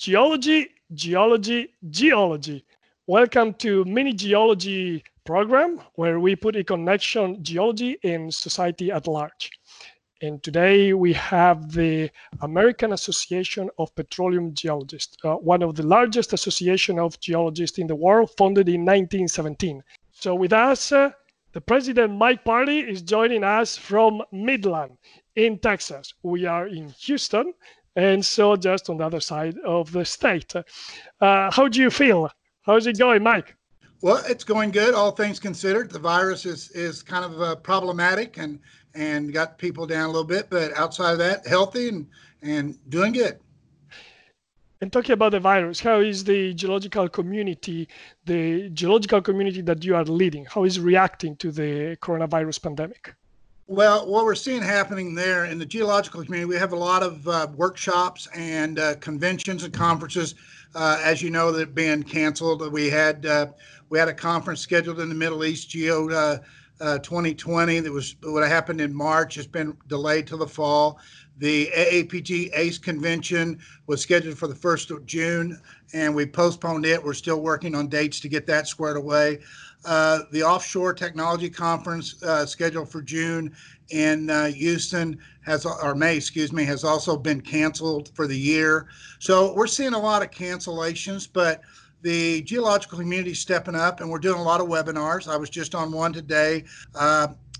Geology, geology, geology. Welcome to Mini Geology program where we put a connection geology and society at large. And today we have the American Association of Petroleum Geologists, uh, one of the largest association of geologists in the world, founded in 1917. So with us, uh, the president Mike Party is joining us from Midland in Texas. We are in Houston, and so just on the other side of the state. Uh, how do you feel? How's it going, Mike? Well, it's going good, all things considered. The virus is is kind of uh, problematic and and got people down a little bit, but outside of that, healthy and and doing good. And talking about the virus, how is the geological community, the geological community that you are leading, how is reacting to the coronavirus pandemic? Well, what we're seeing happening there in the geological community, we have a lot of uh, workshops and uh, conventions and conferences. Uh, as you know, that being canceled. We had uh, we had a conference scheduled in the Middle East, Geo 2020, uh, that was what happened in March. It's been delayed till the fall. The AAPG ACE convention was scheduled for the 1st of June, and we postponed it. We're still working on dates to get that squared away. Uh, the Offshore Technology Conference uh, scheduled for June in uh, Houston has, or May, excuse me, has also been canceled for the year. So we're seeing a lot of cancellations, but the geological community is stepping up, and we're doing a lot of webinars. I was just on one today.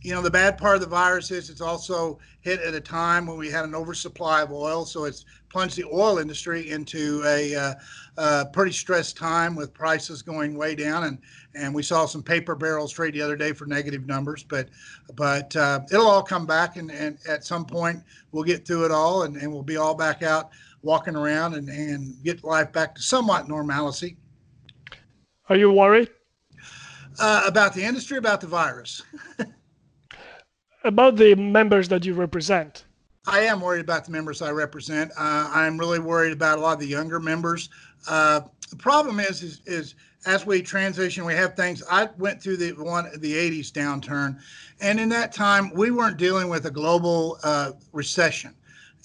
You know, the bad part of the virus is it's also hit at a time when we had an oversupply of oil. So it's plunged the oil industry into a, uh, uh, pretty stressed time with prices going way down. And, and we saw some paper barrels trade the other day for negative numbers. But but uh, it'll all come back. And, and at some point, we'll get through it all and, and we'll be all back out walking around and, and get life back to somewhat normalcy. Are you worried? Uh, about the industry, about the virus? about the members that you represent. I am worried about the members I represent. Uh, I'm really worried about a lot of the younger members. Uh, the problem is, is, is as we transition, we have things. I went through the one the '80s downturn, and in that time, we weren't dealing with a global uh, recession,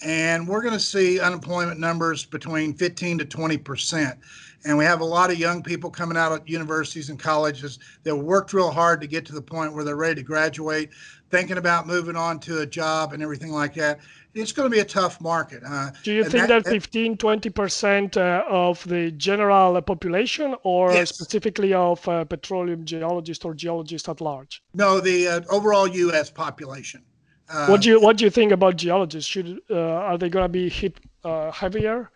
and we're going to see unemployment numbers between 15 to 20 percent. And we have a lot of young people coming out of universities and colleges that worked real hard to get to the point where they're ready to graduate thinking about moving on to a job and everything like that. It's going to be a tough market. Uh, Do you think that, that 15, 20% uh, of the general population or yes. specifically of uh, petroleum geologists or geologists at large? No, the uh, overall U.S. population. Uh, what do you What do you think about geologists? Should uh, are they going to be hit heavier?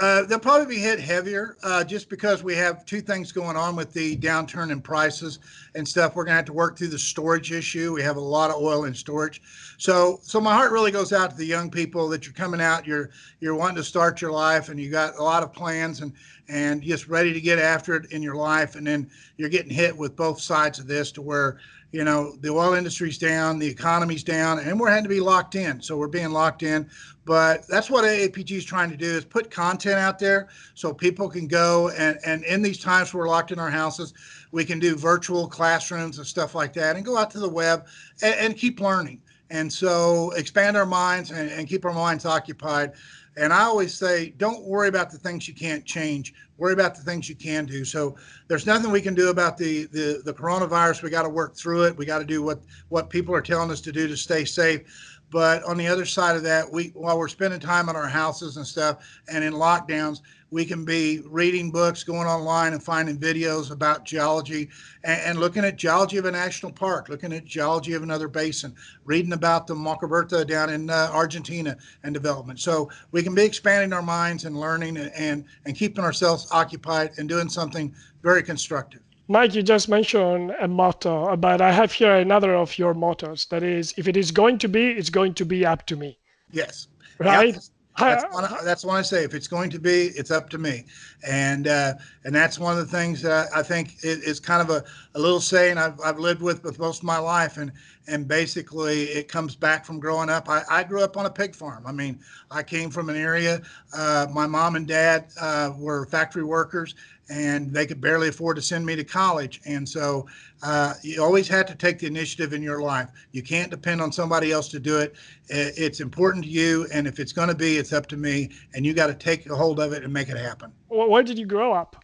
Uh, they'll probably be hit heavier uh, just because we have two things going on with the downturn in prices and stuff. We're going to have to work through the storage issue. We have a lot of oil in storage, so so my heart really goes out to the young people that you're coming out. You're you're wanting to start your life and you got a lot of plans and and just ready to get after it in your life, and then you're getting hit with both sides of this to where you know the oil industry's down the economy's down and we're having to be locked in. So we're being locked in. But that's what aapg is trying to do is put content out there so people can go and and in these times we're locked in our houses we can do virtual classrooms and stuff like that and go out to the web and, and keep learning. And so expand our minds and, and keep our minds occupied and I always say, don't worry about the things you can't change. Worry about the things you can do. So there's nothing we can do about the the, the coronavirus. We got to work through it. We got to do what what people are telling us to do to stay safe. But on the other side of that, we while we're spending time in our houses and stuff and in lockdowns, we can be reading books, going online and finding videos about geology and, and, looking at geology of a national park, looking at geology of another basin, reading about the Vaca Muerta down in uh, Argentina and development. So we can be expanding our minds and learning and, and, and keeping ourselves occupied and doing something very constructive. Mike, you just mentioned a motto, but I have here another of your mottos. That is, if it is going to be, it's going to be up to me. Yes. Right. Yep. That's one, that's one I say. If it's going to be, it's up to me, and uh, and that's one of the things that I think it's kind of a, a little saying I've, I've lived with with most of my life, and and basically it comes back from growing up. I, I grew up on a pig farm. I mean, I came from an area. Uh, my mom and dad uh, were factory workers, and they could barely afford to send me to college. And so uh, you always have to take the initiative in your life. You can't depend on somebody else to do it. It's important to you, and if it's going to be, it's up to me. And you got to take a hold of it and make it happen. Where did you grow up?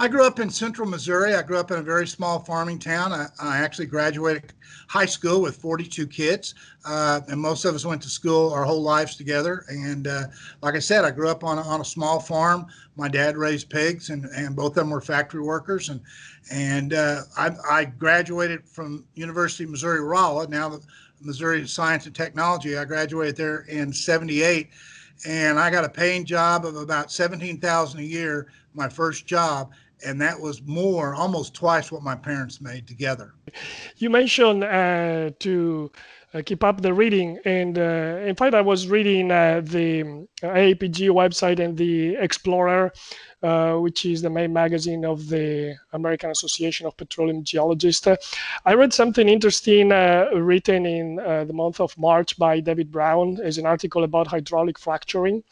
I grew up in central Missouri. I grew up in a very small farming town. I, I actually graduated high school with 42 kids, uh, and most of us went to school our whole lives together. And uh, like I said, I grew up on a, on a small farm. My dad raised pigs, and, and both of them were factory workers. And and uh, I, I graduated from University of Missouri Rolla, now the Missouri Science and Technology. I graduated there in '78 and I got a paying job of about 17,000 a year, my first job, and that was more, almost twice what my parents made together. You mentioned uh, to uh, keep up the reading, and uh, in fact, I was reading uh, the AAPG website and the Explorer, uh, which is the main magazine of the American Association of Petroleum Geologists. I read something interesting uh, written in the month of March by David Brown, as an article about hydraulic fracturing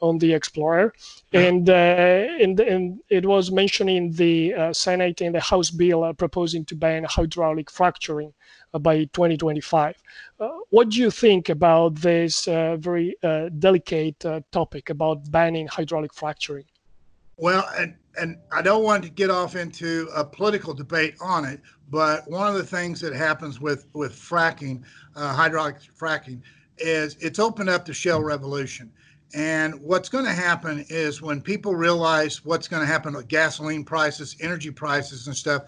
on the Explorer, and uh, and, and it was mentioning the uh, Senate and the House bill uh, proposing to ban hydraulic fracturing uh, by 2025. Uh, what do you think about this uh, very delicate topic about banning hydraulic fracturing? Well, and and I don't want to get off into a political debate on it, but one of the things that happens with with fracking, hydraulic fracking, is it's opened up the shale revolution and what's going to happen is when people realize what's going to happen with gasoline prices, energy prices, and stuff,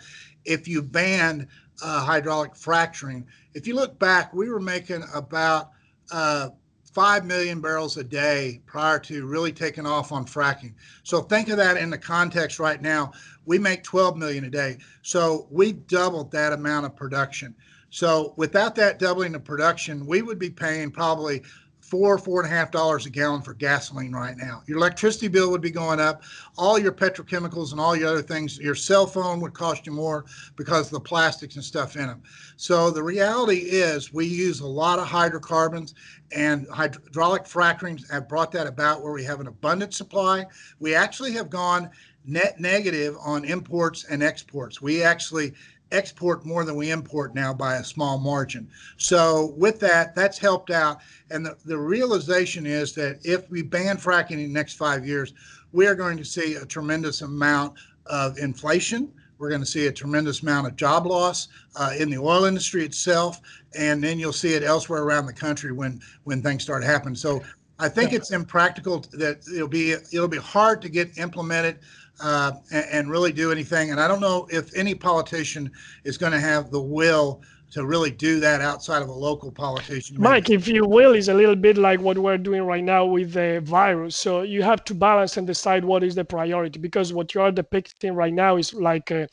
if you ban uh, hydraulic fracturing, if you look back, we were making about uh, 5 million barrels a day prior to really taking off on fracking. So think of that in the context right now. We make 12 million a day. So we doubled that amount of production. So without that doubling of production, we would be paying probably four, four and a half dollars a gallon for gasoline right now. Your electricity bill would be going up. All your petrochemicals and all your other things, your cell phone would cost you more because of the plastics and stuff in them. So the reality is we use a lot of hydrocarbons and hydraulic fracturing have brought that about where we have an abundant supply. We actually have gone net negative on imports and exports. We actually export more than we import now by a small margin. So with that, that's helped out. And the, the realization is that if we ban fracking in the next five years, we are going to see a tremendous amount of inflation. We're going to see a tremendous amount of job loss uh, in the oil industry itself, and then you'll see it elsewhere around the country when when things start happening. So I think it's impractical that it'll be it'll be hard to get implemented uh, and, and, really do anything. And I don't know if any politician is going to have the will to really do that outside of a local politician. Mike, if you will, is a little bit like what we're doing right now with the virus. So you have to balance and decide what is the priority because what you are depicting right now is like a,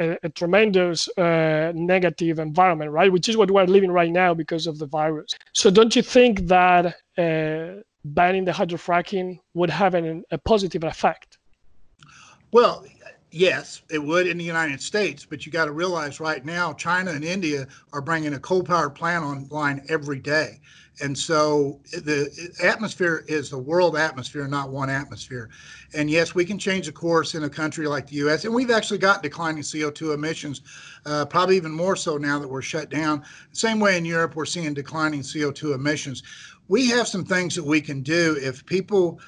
a, a tremendous uh, negative environment, right? Which is what we're living right now because of the virus. So don't you think that uh, banning the hydrofracking would have an, a positive effect? Well, yes, it would in the United States, but you got to realize right now China and India are bringing a coal power plant online every day. And so the atmosphere is the world atmosphere, not one atmosphere. And yes, we can change the course in a country like the U.S. And we've actually got declining CO2 emissions, uh, probably even more so now that we're shut down. Same way in Europe, we're seeing declining CO2 emissions. We have some things that we can do if people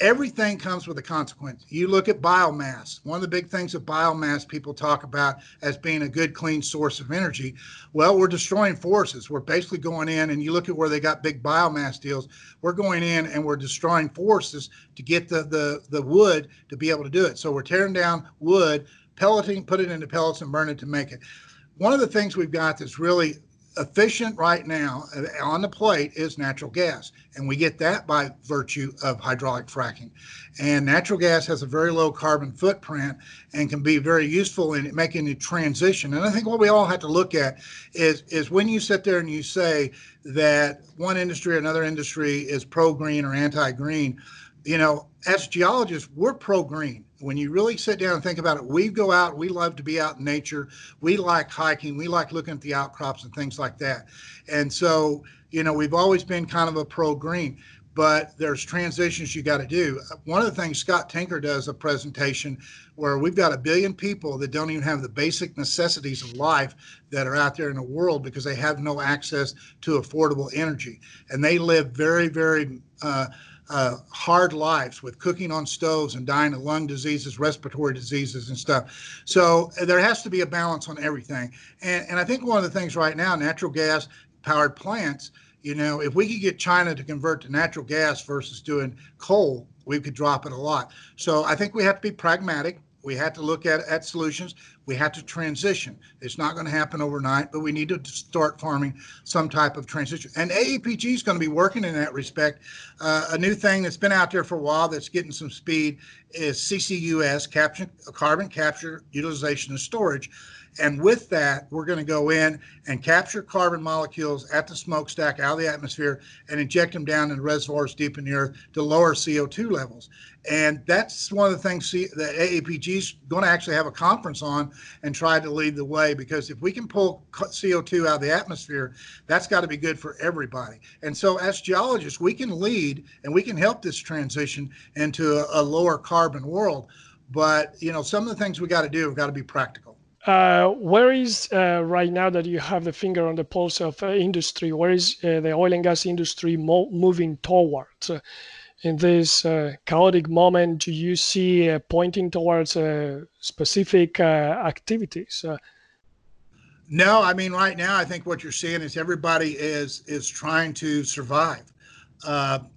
everything comes with a consequence. You look at biomass. One of the big things of biomass people talk about as being a good, clean source of energy. Well, we're destroying forests. We're basically going in, and you look at where they got big biomass deals. We're going in and we're destroying forests to get the the the wood to be able to do it. So we're tearing down wood, pelleting, put it into pellets, and burn it to make it. One of the things we've got that's really efficient right now uh, on the plate is natural gas. And we get that by virtue of hydraulic fracking. And natural gas has a very low carbon footprint and can be very useful in making the transition. And I think what we all have to look at is, is when you sit there and you say that one industry or another industry is pro green or anti green, you know, as geologists, we're pro green when you really sit down and think about it, we go out, we love to be out in nature. We like hiking, we like looking at the outcrops and things like that. And so, you know, we've always been kind of a pro green. but there's transitions you got to do. One of the things Scott Tinker does a presentation where we've got a billion people that don't even have the basic necessities of life that are out there in the world because they have no access to affordable energy. And they live very, very uh, uh, hard lives with cooking on stoves and dying of lung diseases, respiratory diseases, and stuff. So there has to be a balance on everything. And, and I think one of the things right now, natural gas powered plants, you know, if we could get China to convert to natural gas versus doing coal, we could drop it a lot. So I think we have to be pragmatic. We have to look at, at solutions. We have to transition. It's not going to happen overnight, but we need to start farming some type of transition. And AAPG is going to be working in that respect. Uh, a new thing that's been out there for a while that's getting some speed is CCUS, capture, carbon capture, utilization, and storage. And with that, we're going to go in and capture carbon molecules at the smokestack out of the atmosphere and inject them down in reservoirs deep in the earth to lower CO2 levels. And that's one of the things that AAPG is going to actually have a conference on and try to lead the way because if we can pull CO2 out of the atmosphere, that's got to be good for everybody. And so, as geologists, we can lead and we can help this transition into a, a lower carbon world. But you know, some of the things we got to do have got to be practical. Uh, where is uh, right now that you have the finger on the pulse of uh, industry? Where is uh, the oil and gas industry mo- moving towards? Uh, in this uh, chaotic moment, do you see pointing towards specific activities? no, I mean right now, I think what you're seeing is everybody is is trying to survive.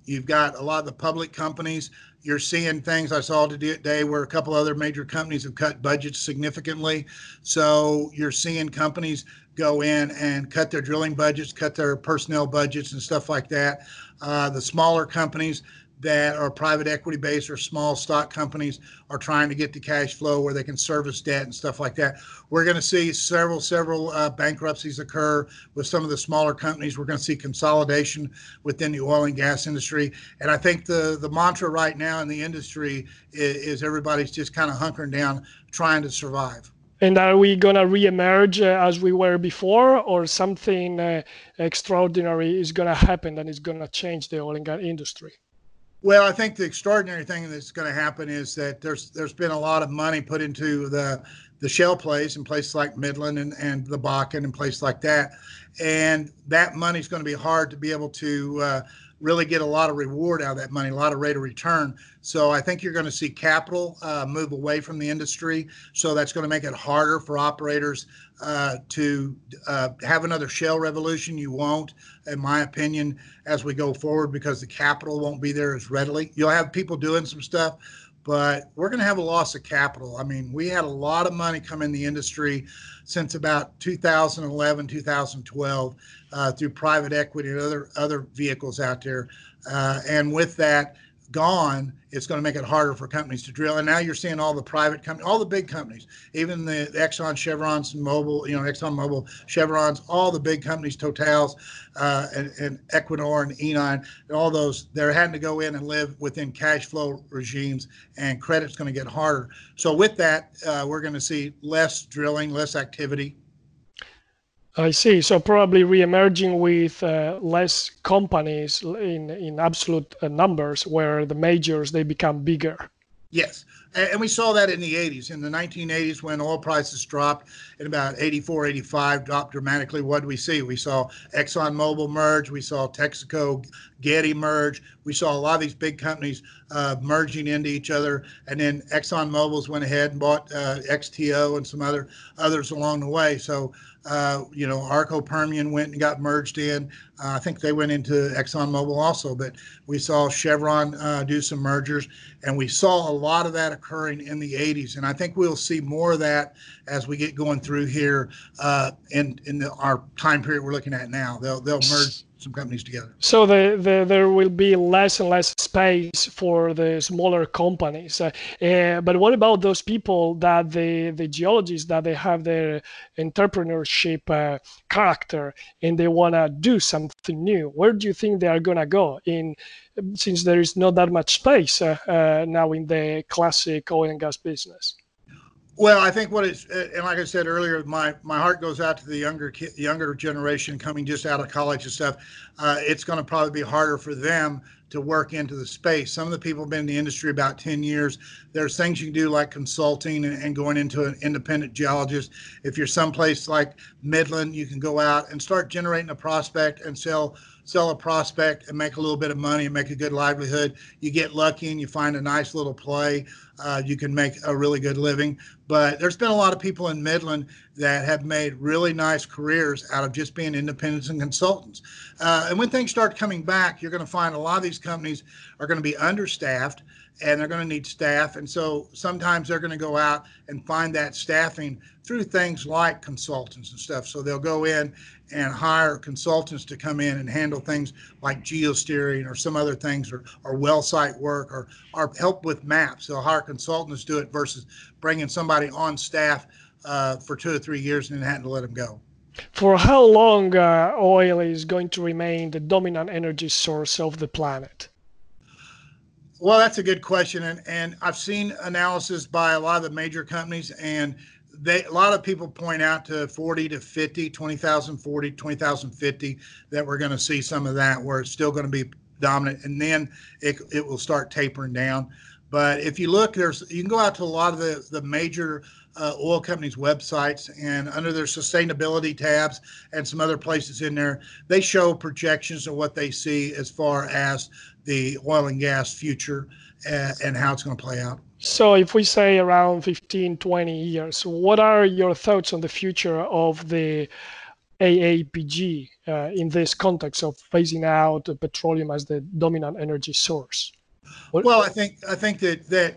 you've got a lot of the public companies you're seeing things I saw today where a couple other major companies have cut budgets significantly. So you're seeing companies go in and cut their drilling budgets, cut their personnel budgets, and stuff like that. Uh, the smaller companies, that are private equity based or small stock companies are trying to get the cash flow where they can service debt and stuff like that. We're going to see several, several uh, bankruptcies occur with some of the smaller companies. We're going to see consolidation within the oil and gas industry. And I think the, the mantra right now in the industry is, is everybody's just kind of hunkering down, trying to survive. And are we going to reemerge uh, as we were before, or something uh, extraordinary is going to happen and is going to change the oil and gas industry? Well, I think the extraordinary thing that's going to happen is that there's there's been a lot of money put into the the shale plays in places like Midland and, and the Bakken and places like that, and that money is going to be hard to be able to uh, really get a lot of reward out of that money, a lot of rate of return. So I think you're going to see capital uh, move away from the industry. So that's going to make it harder for operators uh, to uh, have another shale revolution. You won't, in my opinion, as we go forward because the capital won't be there as readily. You'll have people doing some stuff, but we're going to have a loss of capital. I mean, we had a lot of money come in the industry since about 2011, 2012 uh, through private equity and other other vehicles out there, uh, and with that, gone, it's going to make it harder for companies to drill. And now you're seeing all the private companies, all the big companies, even the, Exxon, Chevrons, Mobil, you know, Exxon Mobil, Chevrons, all the big companies, Totals, uh, and, and Equinor and Eni, all those, they're having to go in and live within cash flow regimes, and credit's going to get harder. So with that, uh, we're going to see less drilling, less activity, I see. So probably re-emerging with uh, less companies in in absolute uh, numbers, where the majors they become bigger. Yes, and we saw that in the 80s. In the 1980s, when oil prices dropped in about 84, 85, dropped dramatically, what did we see? We saw ExxonMobil merge. We saw Texaco Getty merge. We saw a lot of these big companies uh, merging into each other. And then ExxonMobil's went ahead and bought uh, XTO and some other others along the way. So uh, you know, Arco Permian went and got merged in. Uh, I think they went into ExxonMobil also, but we saw Chevron uh, do some mergers, and we saw a lot of that occurring in the 80s. And I think we'll see more of that as we get going through here uh, in in the, our time period we're looking at now. They'll they'll merge some companies together. So the, the, there will be less and less space for the smaller companies. Uh, uh, but what about those people that the, the geologists that they have their entrepreneurship uh, character and they want to do something new? Where do you think they are going to go in since there is not that much space uh, uh, now in the classic oil and gas business? Well, I think what it's and like I said earlier, my my heart goes out to the younger younger generation coming just out of college and stuff. Uh, it's going to probably be harder for them to work into the space. Some of the people have been in the industry about 10 years. There's things you can do like consulting and, and, going into an independent geologist. If you're someplace like Midland, you can go out and start generating a prospect and sell sell a prospect and make a little bit of money and make a good livelihood. You get lucky and you find a nice little play. Uh, you can make a really good living. But there's been a lot of people in Midland that have made really nice careers out of just being independents and consultants. Uh, and when things start coming back, you're going to find a lot of these companies are going to be understaffed and they're going to need staff. And so sometimes they're going to go out and find that staffing through things like consultants and stuff. So they'll go in and hire consultants to come in and handle things like geosteering or some other things or, or well site work or, or help with maps. They'll hire consultants to do it versus bringing somebody on staff uh, for two or three years and then having to let them go. For how long uh, oil is going to remain the dominant energy source of the planet? Well, that's a good question, and and I've seen analysis by a lot of the major companies, and they a lot of people point out to 40 to 50, 20,000, 40, 20,050 that we're going to see some of that where it's still going to be dominant, and then it it will start tapering down. But if you look, there's you can go out to a lot of the the major uh, oil companies' websites, and under their sustainability tabs and some other places in there, they show projections of what they see as far as the oil and gas future uh, and how it's going to play out. So, if we say around 15, 20 years, what are your thoughts on the future of the AAPG uh, in this context of phasing out petroleum as the dominant energy source? What, well, I think I think that that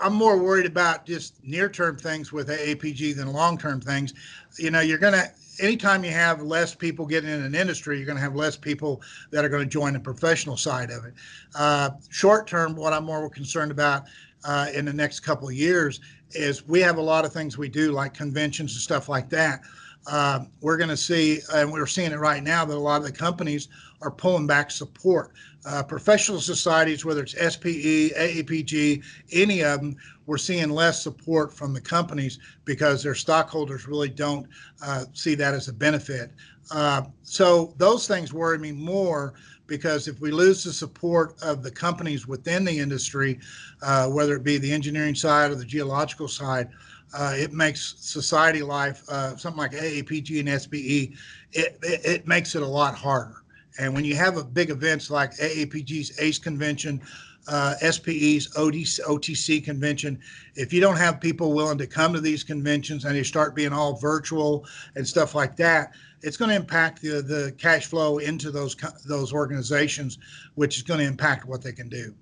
I'm more worried about just near term things with AAPG than long term things. You know, you're going to, anytime you have less people getting in an industry, you're going to have less people that are going to join the professional side of it. Uh, short term, what I'm more concerned about uh, in the next couple of years is we have a lot of things we do, like conventions and stuff like that. Uh, we're going to see, and we're seeing it right now, that a lot of the companies are pulling back support. Uh, professional societies, whether it's SPE, AAPG, any of them, we're seeing less support from the companies because their stockholders really don't uh, see that as a benefit. Uh, so those things worry me more because if we lose the support of the companies within the industry, uh, whether it be the engineering side or the geological side, uh, it makes society life, something like AAPG and SPE, it, it, it, makes it a lot harder. And when you have a big events like AAPG's ACE convention, uh, SPE's OTC, OTC convention, if you don't have people willing to come to these conventions and you start being all virtual and stuff like that, it's going to impact the, the cash flow into those those organizations, which is going to impact what they can do.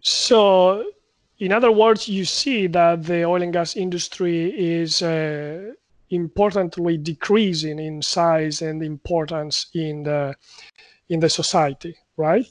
So in other words, you see that the oil and gas industry is uh, importantly decreasing in size and importance in the in the society, right?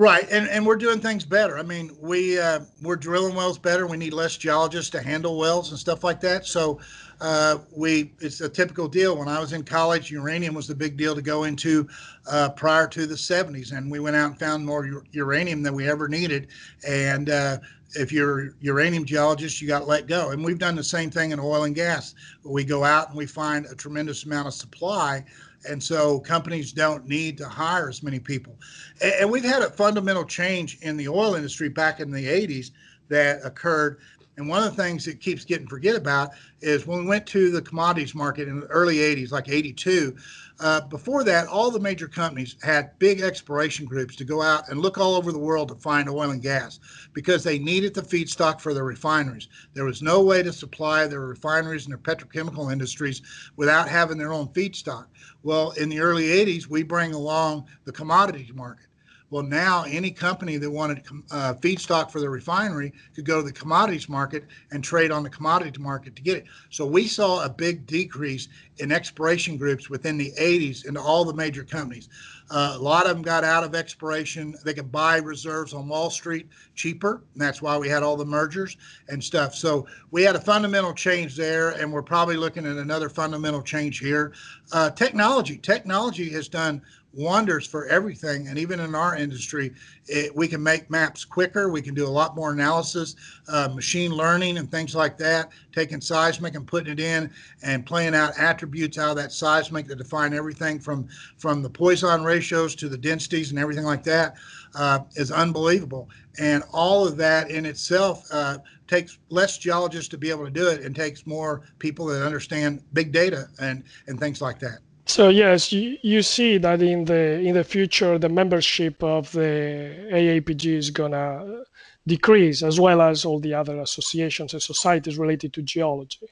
Right, and and we're doing things better. I mean, we uh, we're drilling wells better. We need less geologists to handle wells and stuff like that. So, uh, we it's a typical deal. When I was in college, uranium was the big deal to go into uh, prior to the 70s, and we went out and found more uranium than we ever needed. And uh, if you're uranium geologist, you got let go. And we've done the same thing in oil and gas. We go out and we find a tremendous amount of supply. And so companies don't need to hire as many people. And, we've had a fundamental change in the oil industry back in the 80s that occurred and one of the things that keeps getting forget about is when we went to the commodities market in the early 80s, like 82, uh, before that, all the major companies had big exploration groups to go out and look all over the world to find oil and gas because they needed the feedstock for their refineries. There was no way to supply their refineries and their petrochemical industries without having their own feedstock. Well, in the early 80s, we bring along the commodities market. Well, now any company that wanted uh, feedstock for their refinery could go to the commodities market and trade on the commodity market to get it. So we saw a big decrease in exploration groups within the 80s into all the major companies. Uh, a lot of them got out of exploration. They could buy reserves on Wall Street cheaper. And that's why we had all the mergers and stuff. So we had a fundamental change there, and we're probably looking at another fundamental change here. Uh, technology. Technology has done wonders for everything. And even in our industry, it, we can make maps quicker. We can do a lot more analysis, uh, machine learning, and things like that. Taking seismic and putting it in, and playing out attributes out of that seismic that define everything from from the Poisson ratios to the densities and everything like that uh, is unbelievable. And all of that in itself uh, takes less geologists to be able to do it, and takes more people that understand big data and and things like that. So yes, you, you see that in the in the future the membership of the AAPG is gonna decrease as well as all the other associations and societies related to geology.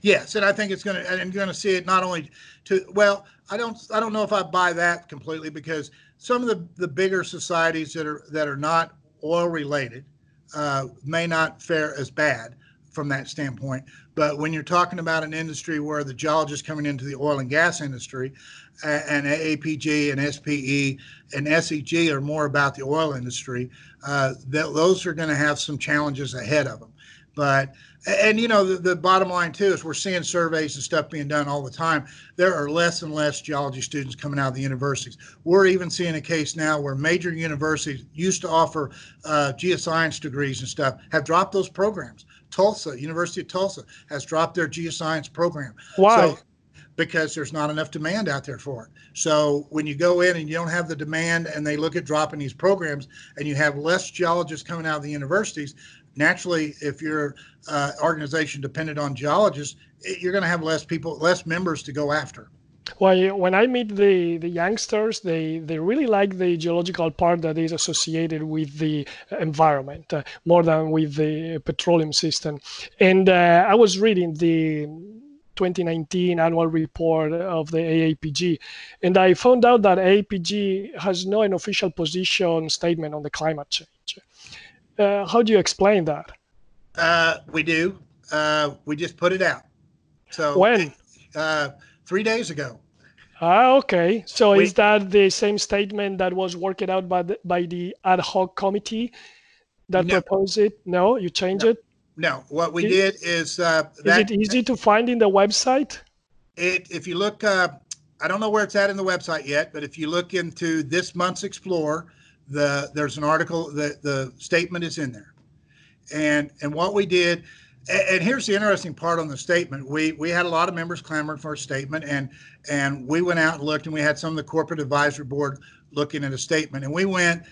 Yes, and I think it's gonna and you're gonna see it not only to well, I don't I don't know if I buy that completely because some of the the bigger societies that are that are not oil related uh, may not fare as bad from that standpoint. But when you're talking about an industry where the geologists coming into the oil and gas industry, and AAPG and SPE and SEG are more about the oil industry, uh, that those are going to have some challenges ahead of them. But and you know the, the bottom line too is we're seeing surveys and stuff being done all the time. There are less and less geology students coming out of the universities. We're even seeing a case now where major universities used to offer uh, geoscience degrees and stuff have dropped those programs Tulsa, University of Tulsa, has dropped their geoscience program. Why? So, because there's not enough demand out there for it. So when you go in and you don't have the demand and they look at dropping these programs and you have less geologists coming out of the universities, naturally, if your uh, organization dependent on geologists, you're going to have less people, less members to go after. Well, when I meet the, the youngsters, they, they really like the geological part that is associated with the environment uh, more than with the petroleum system. And uh, I was reading the 2019 annual report of the AAPG, and I found out that AAPG has no an official position statement on the climate change. Uh, how do you explain that? Uh, we do. Uh, we just put it out. So when? Three days ago. Ah, okay. So we, is that the same statement that was worked out by the, by the ad hoc committee that no, proposed it? No, you change no, it. No, what we it, did is. Uh, that, is it easy to find in the website? It, if you look, uh, I don't know where it's at in the website yet, but if you look into this month's Explore, the there's an article that the statement is in there, and and what we did and here's the interesting part on the statement. We we had a lot of members clamoring for a statement, and and we went out and looked, and we had some of the corporate advisory board looking at a statement, and we went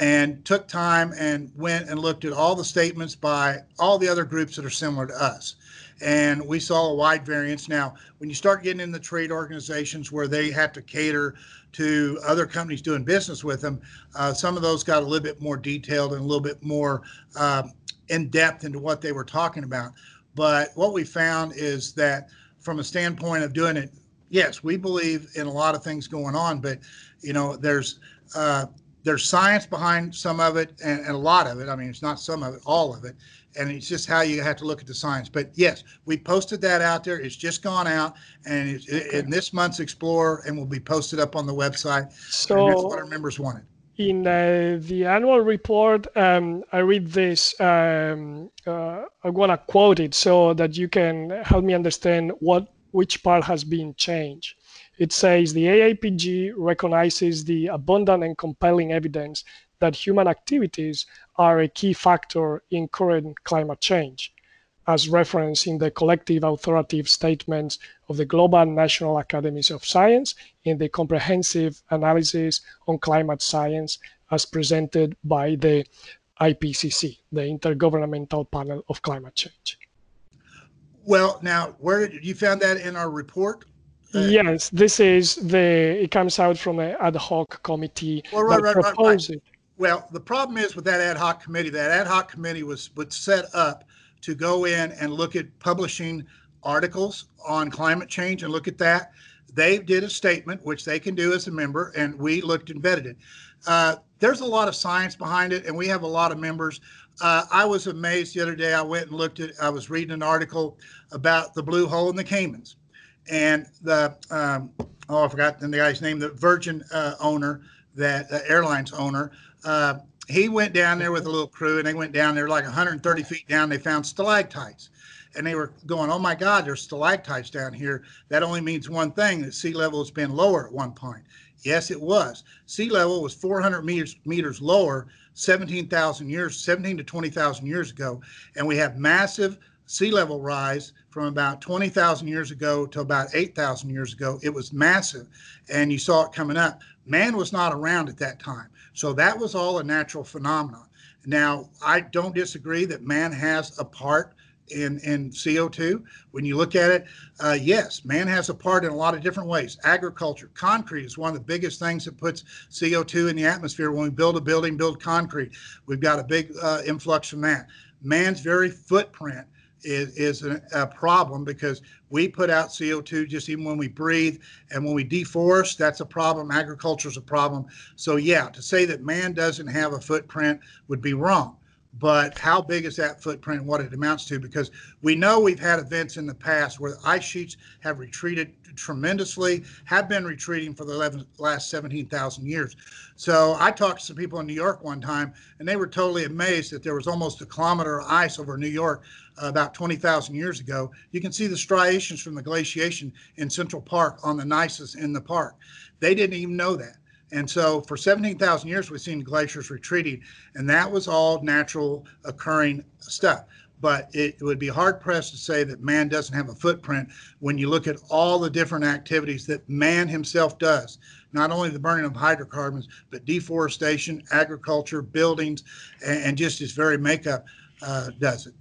and took time and went and looked at all the statements by all the other groups that are similar to us. And we saw a wide variance. Now, when you start getting in the trade organizations where they have to cater to other companies doing business with them, uh, some of those got a little bit more detailed and a little bit more uh, in depth into what they were talking about. But what we found is that from a standpoint of doing it, yes, we believe in a lot of things going on, but you know, there's uh, there's science behind some of it and, and, a lot of it. I mean, it's not some of it, all of it. And it's just how you have to look at the science. But yes, we posted that out there. It's just gone out, and it's okay. in this month's Explorer, and will be posted up on the website. So and that's what our members wanted in uh, the annual report, um, I read this. Um, uh, I want to quote it so that you can help me understand what which part has been changed. It says the AAPG recognizes the abundant and compelling evidence that human activities are a key factor in current climate change as referenced in the collective authoritative statements of the Global National Academies of Science in the comprehensive analysis on climate science as presented by the IPCC, the Intergovernmental Panel of Climate Change. Well, now, where you found that in our report? Uh, yes, this is the. It comes out from an ad hoc committee well, right, that right, proposed right, it. Well, the problem is with that ad hoc committee. That ad hoc committee was was set up to go in and look at publishing articles on climate change and look at that. They did a statement, which they can do as a member, and we looked and vetted it. Uh, there's a lot of science behind it, and we have a lot of members. Uh, I was amazed the other day. I went and looked at. I was reading an article about the blue hole in the Caymans, and the um, oh, I forgot the guy's name. The Virgin uh, owner, that airlines owner, uh, he went down there with a little crew and they went down there like 130 feet down. They found stalactites and they were going, Oh my God, there's stalactites down here. That only means one thing that sea level has been lower at one point. Yes, it was. Sea level was 400 meters meters lower 17,000 years, 17 to 20,000 years ago, and we have massive sea level rise from about 20,000 years ago to about 8,000 years ago. It was massive, and you saw it coming up. Man was not around at that time, so that was all a natural phenomenon. Now, I don't disagree that man has a part in, in CO2. When you look at it, uh, yes, man has a part in a lot of different ways. Agriculture, concrete is one of the biggest things that puts CO2 in the atmosphere. When we build a building, build concrete, we've got a big uh, influx from that. Man's very footprint is, is a, a, problem because we put out CO2 just even when we breathe. And when we deforest, that's a problem. Agriculture is a problem. So, yeah, to say that man doesn't have a footprint would be wrong but how big is that footprint and what it amounts to? Because we know we've had events in the past where ice sheets have retreated tremendously, have been retreating for the 11, last 17,000 years. So I talked to some people in New York one time, and they were totally amazed that there was almost a kilometer of ice over New York uh, about 20,000 years ago. You can see the striations from the glaciation in Central Park on the gneiss in the park. They didn't even know that. And so for 17,000 years, we've seen glaciers retreating, and that was all natural occurring stuff. But it, would be hard pressed to say that man doesn't have a footprint when you look at all the different activities that man himself does. Not only the burning of hydrocarbons, but deforestation, agriculture, buildings, and, just his very makeup uh, does it.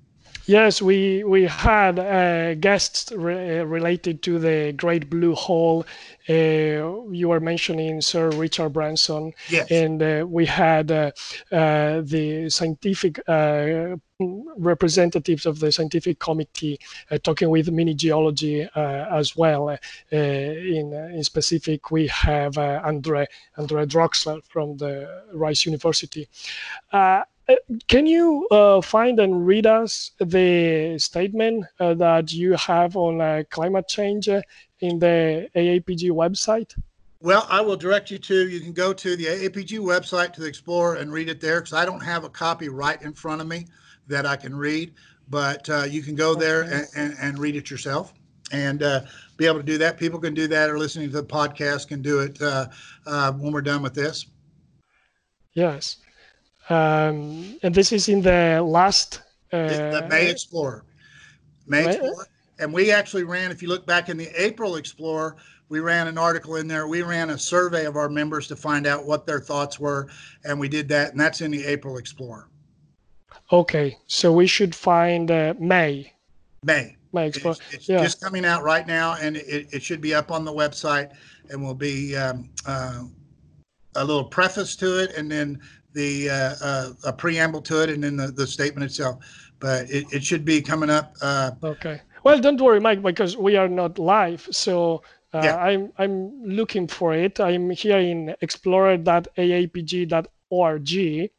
Yes, we we had uh, guests re- related to the Great Blue Hole. Uh, you were mentioning Sir Richard Branson, yes. and uh, we had uh, uh, the scientific uh, representatives of the scientific committee talking with mini geology as well. in in specific, we have Andre Andre Droxler from the Rice University. Uh, can you uh, find and read us the statement uh, that you have on uh, climate change uh, in the AAPG website? Well, I will direct you to, you can go to the AAPG website to the Explorer and read it there because I don't have a copy right in front of me that I can read, but uh, you can go there and, and, and, read it yourself and be able to do that. People can do that or listening to the podcast can do it when we're done with this. Yes. Um, and this is in the last. Uh, the May Explorer. May Explorer. And we actually ran, if you look back in the April Explorer, we ran an article in there. We ran a survey of our members to find out what their thoughts were. And we did that. And that's in the April Explorer. Okay. So we should find uh, May. May. May Explorer. It's, it's yeah. just coming out right now. And it, it should be up on the website and will be um, uh, a little preface to it. And then the uh, uh, a preamble to it and then the, the statement itself. But it, it should be coming up. Uh, okay. Well, don't worry, Mike, because we are not live. So uh, yeah. I'm I'm looking for it. I'm here in explorer.aapg.org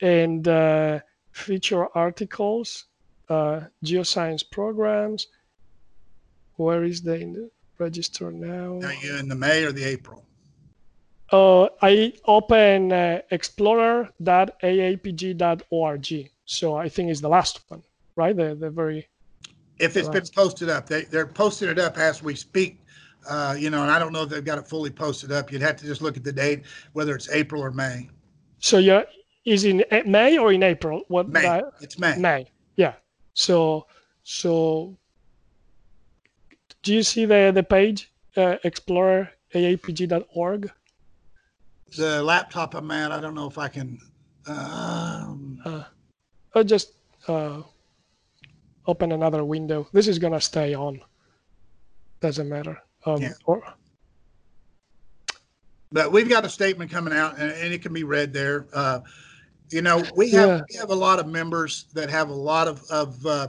and uh, feature articles, uh, geoscience programs. Where is the register now? Are you in the May or the April? Uh, I open uh, explorer.aapg.org. So I think it's the last one, right? The, the very. If it's been posted up, they, they're posting it up as we speak. Uh, you know, and I don't know if they've got it fully posted up. You'd have to just look at the date, whether it's April or May. So yeah, is in May or in April? What May? It's May. May. Yeah. So so. Do you see the the page uh, explorer.aapg.org? The laptop I'm at, I don't know if I can. Um, uh, I'll just uh, open another window. This is gonna stay on. Doesn't matter. Um, yeah. Or, but we've got a statement coming out, and, and it can be read there. Uh, you know, we have yeah. we have a lot of members that have a lot of of uh,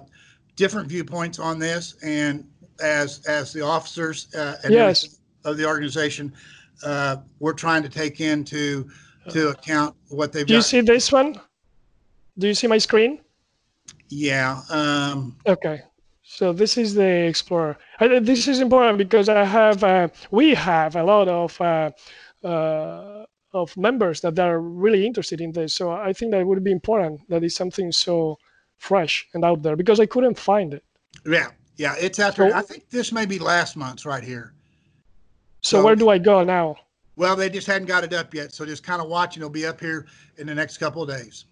different viewpoints on this, and as as the officers uh, yes. of the organization, uh, we're trying to take into to account what they've. Do you see this one? Do you see my screen? Yeah. Um, okay. So this is the Explorer. This is important because I have, uh, we have a lot of uh, uh, of members that are really interested in this. So I think that it would be important that it's something so fresh and out there because I couldn't find it. Yeah, yeah, it's out there. So, I think this may be last month's right here. So, where do I go now? Well, they just hadn't got it up yet, so just kind of watching. It'll be up here in the next couple of days.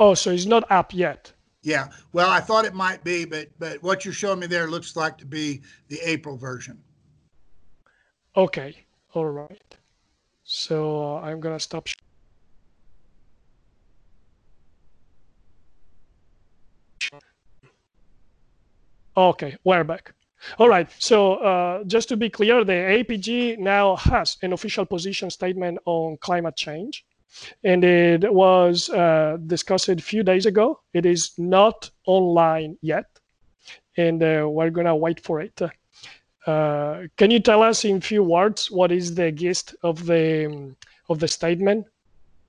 Oh, so it's not up yet. Yeah. Well, I thought it might be, but but what you're showing me there looks like to be the April version. Okay. All right. So uh, I'm gonna stop. Okay, we're back. All right, so uh, just to be clear, the AAPG now has an official position statement on climate change, and it was uh, discussed a few days ago. It is not online yet, and uh, we're gonna wait for it. Uh, can you tell us in few words what is the gist of the um, of the statement?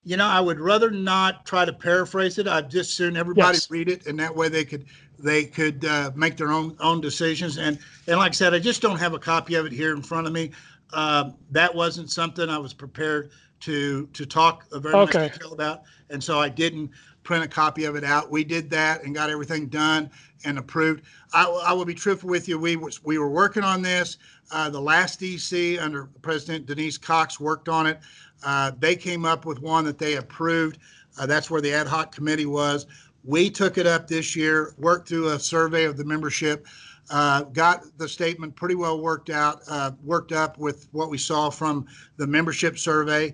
You know, I would rather not try to paraphrase it. I'd just soon everybody Yes. read it, and that way they could they could uh, make their own own decisions. And and like I said, I just don't have a copy of it here in front of me. Uh, that wasn't something I was prepared to to talk very Okay. much detail about, and so I didn't print a copy of it out. We did that and got everything done and approved. I, I will be truthful with you. We was we were working on this. Uh, the last EC under President Denise Cox worked on it. Uh, they came up with one that they approved. Uh, that's where the ad hoc committee was. We took it up this year, worked through a survey of the membership, uh, got the statement pretty well worked out, uh, worked up with what we saw from the membership survey.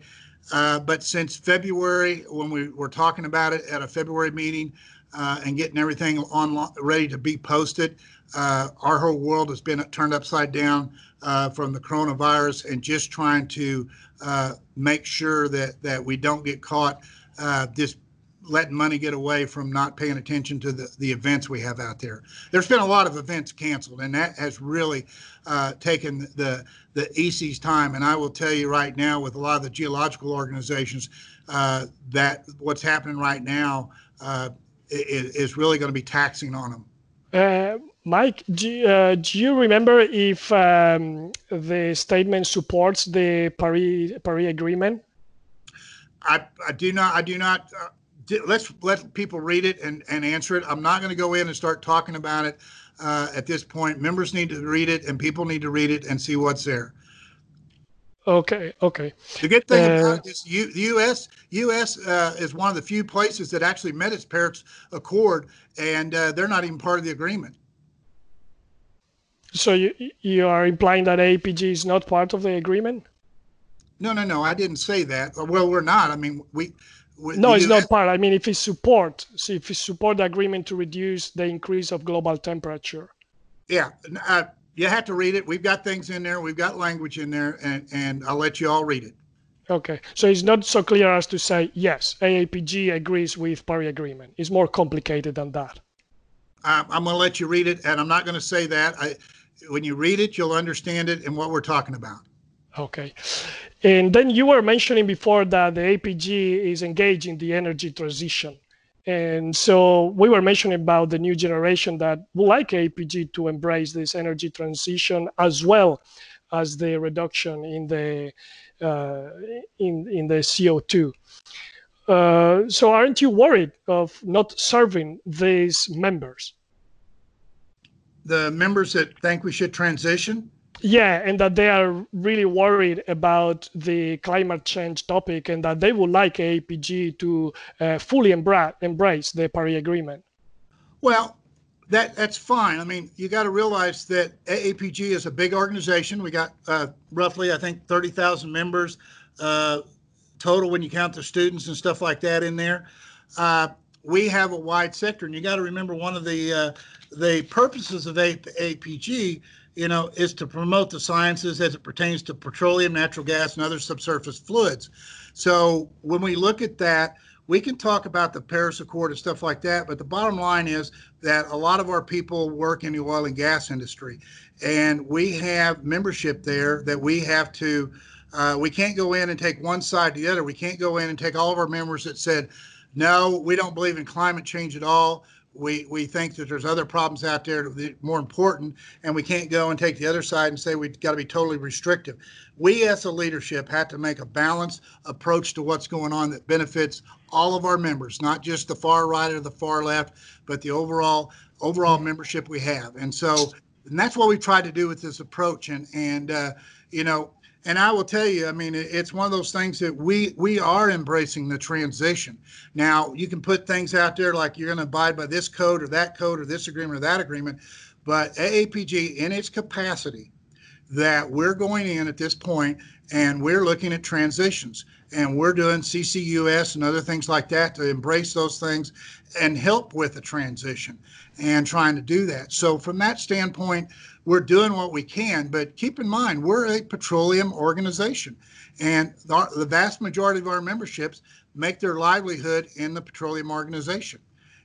Uh, but since February, when we were talking about it at a February meeting uh, and getting everything on ready to be posted, uh, our whole world has been turned upside down uh, from the coronavirus and just trying to make sure that that we don't get caught just letting money get away from not paying attention to the, the events we have out there. There's been a lot of events canceled, and that has really uh, taken the the EC's time. And I will tell you right now, with a lot of the geological organizations, uh, that what's happening right now uh, is, is really going to be taxing on them. Uh, Mike, do, uh, do you remember if um, the statement supports the Paris Paris Agreement? I, I do not I do not uh, let's let people read it and, and answer it. I'm not going to go in and start talking about it uh, at this point. Members need to read it and people need to read it and see what's there. Okay, okay. The good thing Uh, about this, U, the U.S. U.S. Uh, is one of the few places that actually met its Paris Accord, and uh, they're not even part of the agreement. So you you are implying that APG is not part of the agreement? No, no, no. I didn't say that. Well, we're not. I mean, we. No, it's not part. I mean, if it support, so if it support the agreement to reduce the increase of global temperature. Yeah, uh, you have to read it. We've got things in there. We've got language in there, and and I'll let you all read it. Okay, so it's not so clear as to say yes, AAPG agrees with Paris Agreement. It's more complicated than that. I'm, I'm going to let you read it, and I'm not going to say that. I, when you read it, you'll understand it and what we're talking about. Okay. And then you were mentioning before that the APG is engaged in the energy transition. And so we were mentioning about the new generation that would like APG to embrace this energy transition as well as the reduction in the uh, in in the CO2. Uh, so aren't you worried of not serving these members? The members that think we should transition, Yeah, and that they are really worried about the climate change topic and that they would like APG to uh, fully embra- embrace the Paris Agreement. well, that that's fine. I mean, you got to realize that AAPG is a big organization. We got uh, roughly, I think, thirty thousand members uh, total when you count the students and stuff like that in there. Uh, we have a wide sector, and you got to remember one of the uh, the purposes of A- APG, you know, is to promote the sciences as it pertains to petroleum, natural gas, and other subsurface fluids. So when we look at that, we can talk about the Paris Accord and stuff like that, but the bottom line is that a lot of our people work in the oil and gas industry, and we have membership there that we have to. Uh, we can't go in and take one side to the other. We can't go in and take all of our members that said, no, we don't believe in climate change at all. We we think that there's other problems out there that are more important, and we can't go and take the other side and say we've got to be totally restrictive. We as a leadership have to make a balanced approach to what's going on that benefits all of our members, not just the far right or the far left, but the overall overall membership we have. And so, and that's what we tried to do with this approach. And and uh, you know, and I will tell you, I mean, it's one of those things that we we are embracing the transition. Now, you can put things out there like you're going to abide by this code or that code or this agreement or that agreement, but AAPG in its capacity that we're going in at this point and we're looking at transitions and we're doing CCUS and other things like that to embrace those things and help with the transition and trying to do that. So from that standpoint, we're doing what we can, but keep in mind, we're a petroleum organization and the, the vast majority of our memberships make their livelihood in the petroleum organization.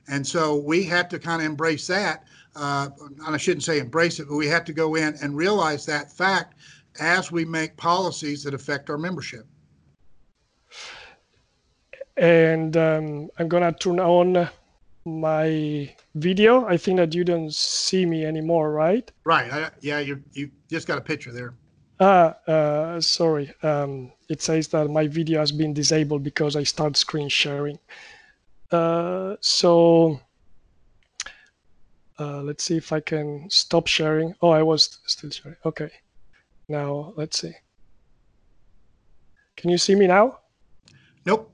And so we have to kind of embrace that. Uh, I shouldn't say embrace it, but we have to go in and realize that fact as we make policies that affect our membership. And um, I'm going to turn on my video. I think that you don't see me anymore, right? Right. I, yeah, you you just got a picture there. Ah, uh, sorry. Um, it says that my video has been disabled because I start screen sharing. Uh, so uh, let's see if I can stop sharing. Oh, I was still sharing. Okay. Now let's see. Can you see me now? Nope.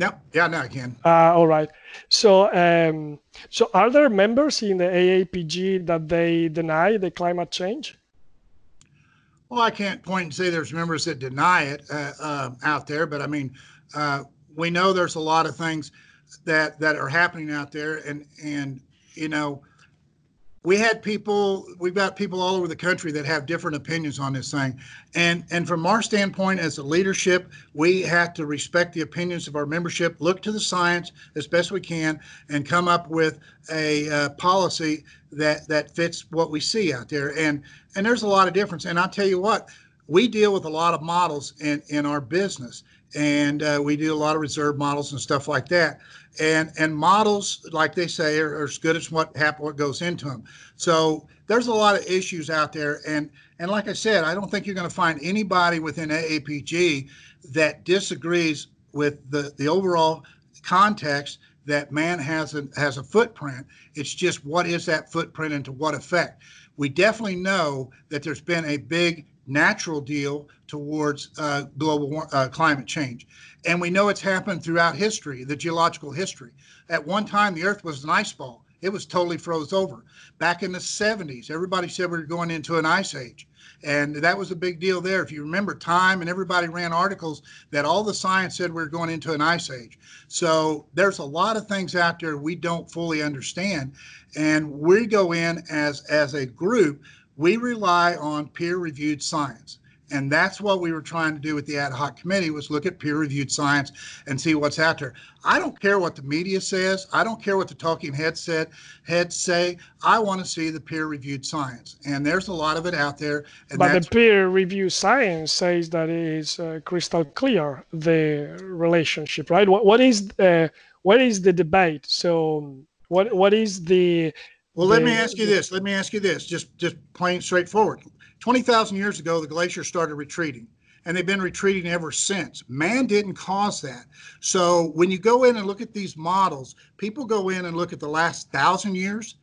No, yeah, now I can. Uh, all right. So, um, so are there members in the AAPG that they deny the climate change? Well, I can't point and say there's members that deny it uh, uh, out there, but I mean, uh, we know there's a lot of things that that are happening out there, and and you know, we had people we've got people all over the country that have different opinions on this thing. And and from our standpoint as a leadership we have to respect the opinions of our membership look to the science as best we can and come up with a uh, policy that that fits what we see out there. And and there's a lot of difference. And i'll tell you what we deal with a lot of models in in our business and uh, we do a lot of reserve models and stuff like that. And and models like they say are, are as good as what happen what goes into them so there's a lot of issues out there and and like i said i don't think you're going to find anybody within aapg that disagrees with the the overall context that man has a has a footprint. It's just what is that footprint and to what effect? We definitely know that there's been a big natural deal towards uh, global uh, climate change. And we know it's happened throughout history, the geological history. At one time, the Earth was an ice ball. It was totally froze over. Back in the 70s, everybody said we were going into an ice age. And that was a big deal there. If you remember, Time and everybody ran articles that all the science said we we're going into an ice age. So there's a lot of things out there we don't fully understand. And we go in as, as a group we rely on peer-reviewed science. And that's what we were trying to do with the ad hoc committee was look at peer-reviewed science and see what's out there. I don't care what the media says. I don't care what the talking heads said heads say. I want to see the peer-reviewed science, and there's a lot of it out there. but the peer-reviewed science says that it is uh, crystal clear the relationship, right? What what is uh, what is the debate? So what what is the well, let me ask you this. Let me ask you this, just just plain straightforward. 20,000 years ago, the glaciers started retreating, and they've been retreating ever since. Man didn't cause that. So when you go in and look at these models, people go in and look at the last thousand years.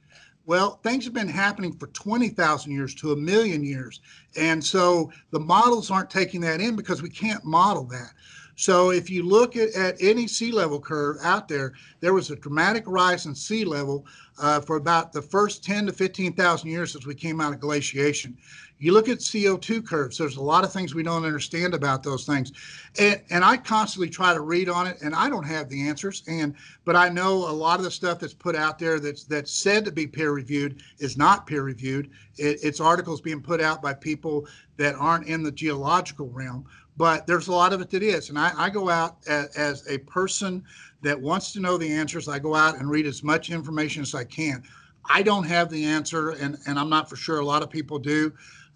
Well, things have been happening for 20,000 years to a million years. And so the models aren't taking that in because we can't model that. So if you look at, at any sea level curve out there, there was a dramatic rise in sea level uh, for about the first 10 to 15,000 years since we came out of glaciation. You look at CO2 curves, there's a lot of things we don't understand about those things. And, and I constantly try to read on it and I don't have the answers. And but I know a lot of the stuff that's put out there that's that's said to be peer reviewed is not peer reviewed. It, it's articles being put out by people that aren't in the geological realm but there's a lot of it that is. And I, I go out as, as, a person that wants to know the answers. I go out and read as much information as I can. I don't have the answer, and, and I'm not for sure a lot of people do.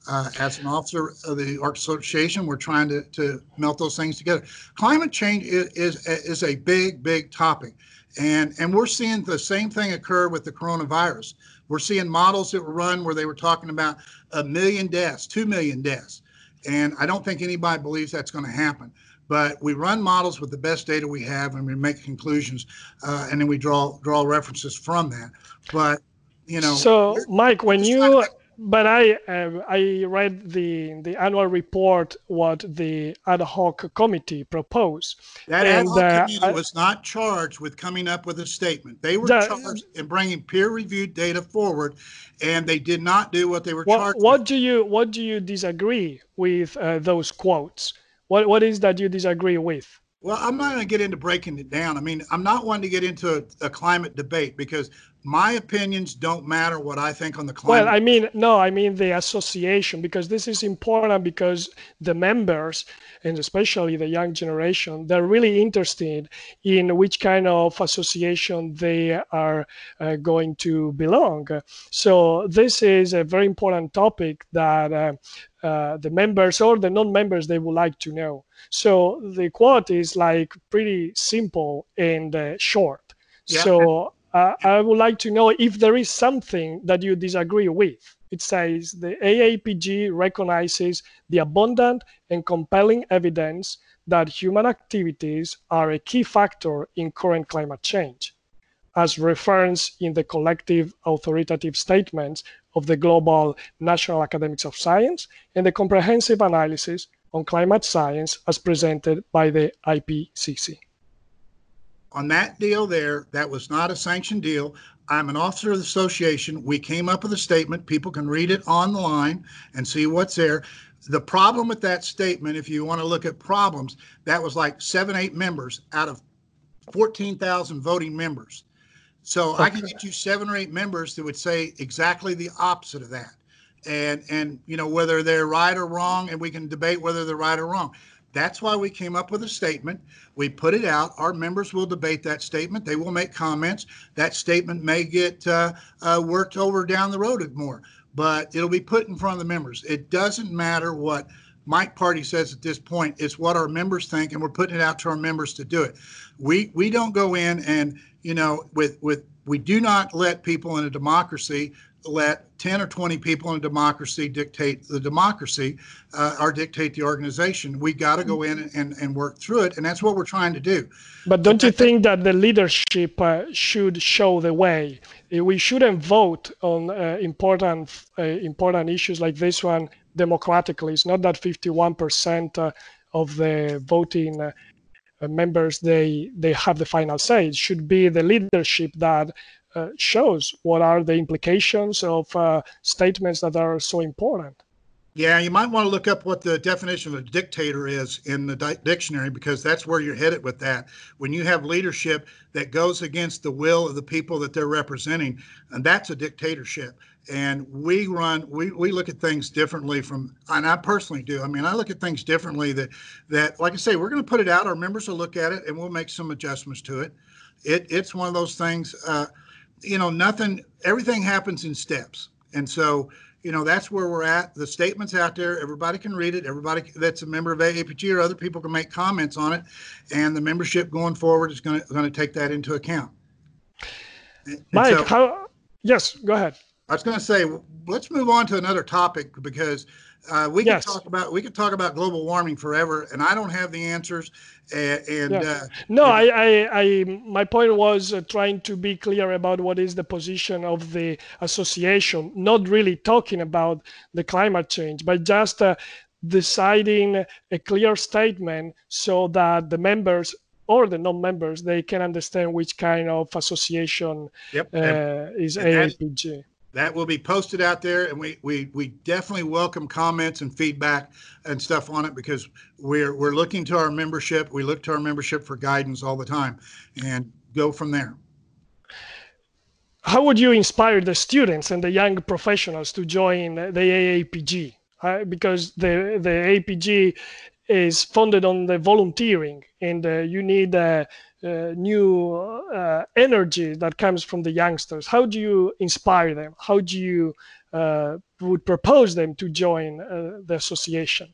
Uh, as an officer of the Arc Association, we're trying to, to melt those things together. Climate change is, is, is a big, big topic. And, and we're seeing the same thing occur with the coronavirus. We're seeing models that were run where they were talking about a million deaths, two million deaths. And I don't think anybody believes that's going to happen. But we run models with the best data we have, and we make conclusions, uh, and then we draw draw references from that. But you know, so Mike, when you but I uh, I read the the annual report what the ad hoc committee proposed. That and, ad hoc uh, committee I, was not charged with coming up with a statement. They were charged in bringing peer-reviewed data forward, and they did not do what they were what, charged. What with. do you what do you disagree with uh, those quotes? What what is that you disagree with? Well, I'm not going to get into breaking it down. I mean, I'm not one to get into a, a, climate debate because my opinions don't matter what I think on the climate. Well, I mean, no, I mean the association because this is important because the members and especially the young generation, they're really interested in which kind of association they are uh, going to belong. So this is a very important topic that uh, uh, the members or the non-members they would like to know. So the quote is like pretty simple and uh, short. Yeah. So uh, I would like to know if there is something that you disagree with. It says the AAPG recognizes the abundant and compelling evidence that human activities are a key factor in current climate change, as referenced in the collective authoritative statements of the Global National Academies of Science and the comprehensive analysis on climate science as presented by the IPCC. On that deal there, that was not a sanctioned deal. I'm an officer of the association. We came up with a statement. People can read it online and see what's there. The problem with that statement, if you want to look at problems, that was like seven, eight members out of 14,000 voting members. So okay. I can get you seven or eight members that would say exactly the opposite of that. And and you know whether they're right or wrong, and we can debate whether they're right or wrong. That's why we came up with a statement. We put it out. Our members will debate that statement. They will make comments. That statement may get uh, uh, worked over down the road more, but it'll be put in front of the members. It doesn't matter what Mike Party says at this point. It's what our members think, and we're putting it out to our members to do it. We we don't go in and you know with with we do not let people in a democracy let 10 or 20 people in a democracy dictate the democracy uh, or dictate the organization. We got to go in and, and work through it. And that's what we're trying to do. But don't you think that the leadership uh, should show the way? Uh, we shouldn't vote on uh, important, uh, important issues like this one democratically. It's not that 51% uh, of the voting members they they have the final say. It should be the leadership that uh, shows what are the implications of uh, statements that are so important. Yeah, you might want to look up what the definition of a dictator is in the di- dictionary because that's where you're headed with that. When you have leadership that goes against the will of the people that they're representing, and that's a dictatorship. And we run, we, we look at things differently from, and I personally do. I mean, I look at things differently that, that like I say, we're going to put it out. Our members will look at it and we'll make some adjustments to it. It, it's one of those things. Uh, you know, nothing, everything happens in steps. And so, you know, that's where we're at. The statement's out there. Everybody can read it. Everybody that's a member of AAPG or other people can make comments on it. And the membership going forward is going to, going to take that into account. And Mike, so, how, yes, go ahead. I was going to say, let's move on to another topic because uh, we yes. can talk about we could talk about global warming forever, and I don't have the answers. And, and yeah. uh, no, I, I, I, my point was uh, trying to be clear about what is the position of the association, not really talking about the climate change, but just uh, deciding a clear statement so that the members or the non-members they can understand which kind of association yep. Uh, is AAPG that will be posted out there and we, we we definitely welcome comments and feedback and stuff on it because we're we're looking to our membership. We look to our membership for guidance all the time and go from there. How would you inspire the students and the young professionals to join the AAPG uh, because the the APG is funded on the volunteering and uh, you need uh, uh, new energy that comes from the youngsters? How do you inspire them? How do you would propose them to join the association?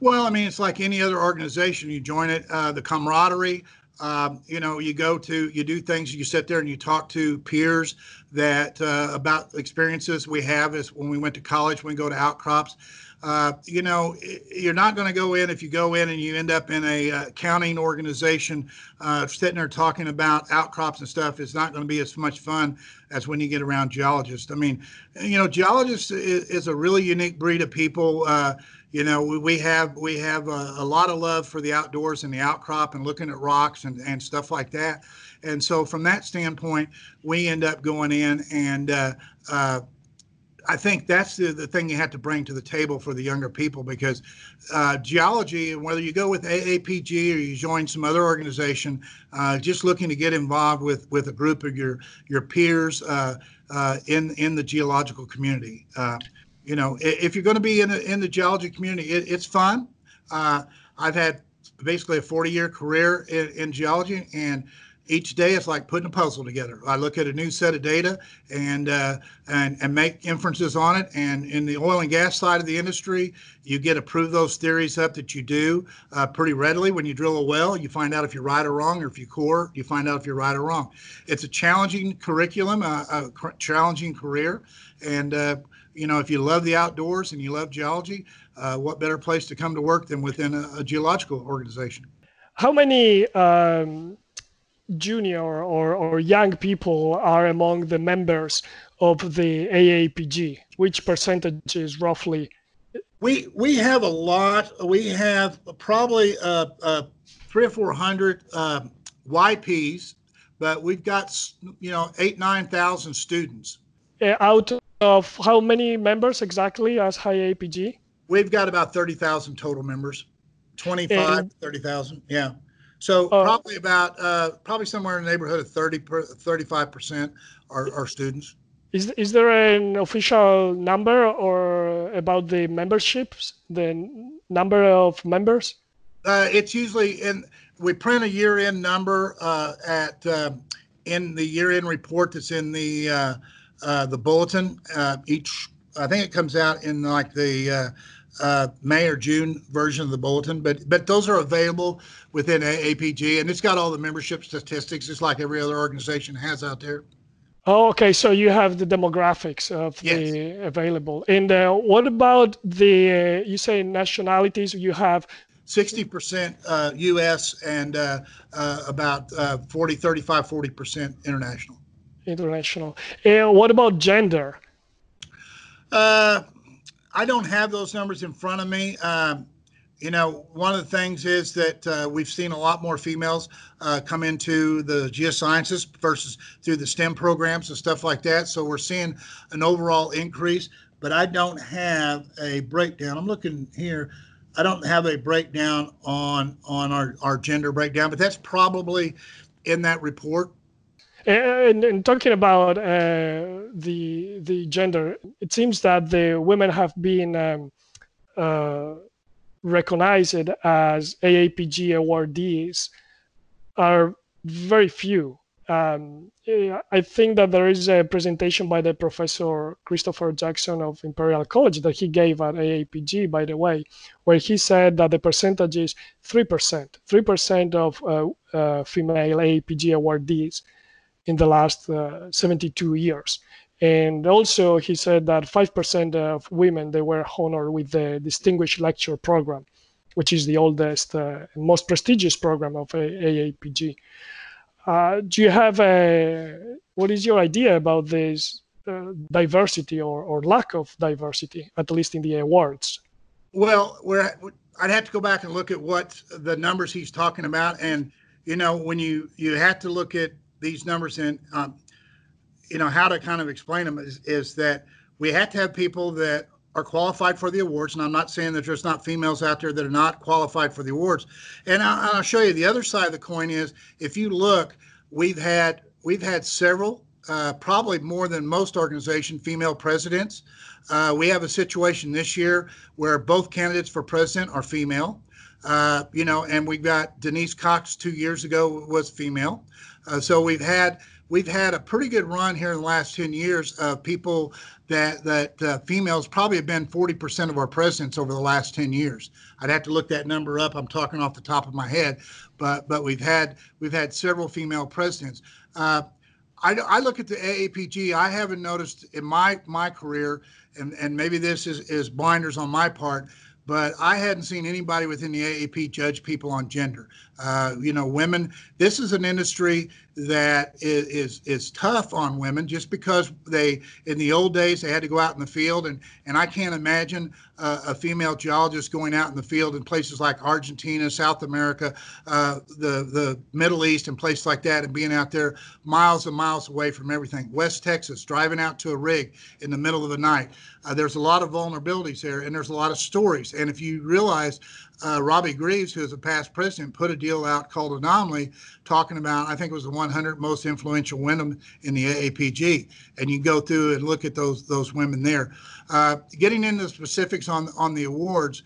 Well, I mean, it's like any other organization. You join it, uh, the camaraderie. Um, you know, you go to, you do things. You sit there and you talk to peers that uh, about experiences we have. Is when we went to college, when we go to outcrops. Uh, you know, you're not going to go in if you go in and you end up in a uh, accounting organization uh, sitting there talking about outcrops and stuff. It's not going to be as much fun as when you get around geologists. I mean, you know, geologists is, is a really unique breed of people. Uh, you know, we have we have a, a, lot of love for the outdoors and the outcrop and looking at rocks and, and stuff like that. And so, from that standpoint, we end up going in and uh, uh, I think that's the, the thing you have to bring to the table for the younger people because uh, geology, and whether you go with AAPG or you join some other organization, uh, just looking to get involved with with a group of your your peers uh, uh in in the geological community. Uh, you know, if you're going to be in the, in the geology community, it, it's fun. Uh, I've had basically a 40 year career in, in geology and each day it's like putting a puzzle together. I look at a new set of data and uh, and and make inferences on it. And in the oil and gas side of the industry, you get to prove those theories up that you do uh, pretty readily. When you drill a well, you find out if you're right or wrong, or if you core, you find out if you're right or wrong. It's a challenging curriculum, uh, a, challenging career, and uh, you know if you love the outdoors and you love geology, uh, what better place to come to work than within a, a geological organization? How many um, junior or, or young people are among the members of the AAPG? Which percentage is roughly? We we have a lot. We have probably uh, uh, three or four hundred uh, YPs, but we've got you know eight nine thousand students. Uh, out of how many members exactly as high APG? We've got about thirty thousand total members. 25, 30,000. Yeah. So uh, probably about uh, probably somewhere in the neighborhood of 30 35 percent are, are students. Is is there an official number or about the memberships, the number of members? Uh, it's usually in we print a year-end number uh, at uh, in the year-end report that's in the uh, uh, the bulletin. Uh, each I think it comes out in like the uh, May or June version of the bulletin, but but those are available within AAPG, and it's got all the membership statistics, just like every other organization has out there. Oh, okay. So you have the demographics of yes. the available. And uh, what about the, uh, you say nationalities, you have 60% uh, US and uh, uh, about uh, 40, 35, 40% international. International. And what about gender? Uh, I don't have those numbers in front of me. Um, you know, one of the things is that uh, we've seen a lot more females uh, come into the geosciences versus through the STEM programs and stuff like that. So we're seeing an overall increase, but I don't have a breakdown. I'm looking here. I don't have a breakdown on on our, our gender breakdown, but that's probably in that report. And, and talking about uh, the the gender, it seems that the women have been um, uh, recognized as AAPG awardees are very few. Um, I think that there is a presentation by the professor Christopher Jackson of Imperial College that he gave at AAPG, by the way, where he said that the percentage is 3%, 3% of uh, uh, female AAPG awardees in the last uh, 72 years. And also, he said that 5% of women they were honored with the Distinguished Lecture Program, which is the oldest uh, and most prestigious program of AAPG. Uh, do you have a what is your idea about this uh, diversity or, or lack of diversity, at least in the awards? Well, I'd have to go back and look at what the numbers he's talking about, and you know, when you you have to look at these numbers in, um, you know, how to kind of explain them is, is that we have to have people that are qualified for the awards. And I'm not saying that there's not females out there that are not qualified for the awards. And I'll, I'll show you the other side of the coin is if you look, we've had we've had several, uh, probably more than most organizations, female presidents. Uh, we have a situation this year where both candidates for president are female. Uh, you know, and we got Denise Cox two years ago was female. Uh, so we've had we've had a pretty good run here in the last 10 years of people that that uh, females probably have been 40% of our presidents over the last 10 years. I'd have to look that number up. I'm talking off the top of my head, but but we've had we've had several female presidents. Uh, I, I look at the AAPG. I haven't noticed in my my career, and and maybe this is is blinders on my part, but I hadn't seen anybody within the AAPG judge people on gender. Uh, you know, women. This is an industry that is, is is tough on women just because they in the old days they had to go out in the field and and I can't imagine a female geologist going out in the field in places like Argentina, South America, uh, the the Middle East, and places like that, and being out there miles and miles away from everything. West Texas, driving out to a rig in the middle of the night. Uh, there's a lot of vulnerabilities there, and there's a lot of stories. And if you realize uh, Robbie Gries, who is a past president, put a deal out called Anomaly, talking about I think it was the 100 most influential women in the AAPG, and you go through and look at those those women there. Uh, getting into the specifics on on the awards,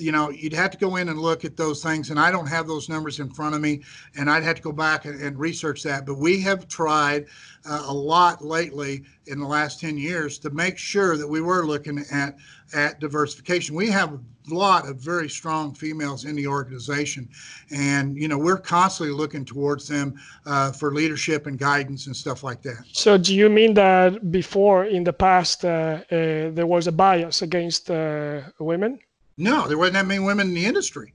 you know, you'd have to go in and look at those things, and I don't have those numbers in front of me, and I'd have to go back and, and research that. But we have tried uh, a lot lately in the last 10 years to make sure that we were looking at at diversification. We have a lot of very strong females in the organization, and you know we're constantly looking towards them uh, for leadership and guidance and stuff like that. So, do you mean that before in the past uh, uh, there was a bias against uh, women? No, there wasn't that many women in the industry.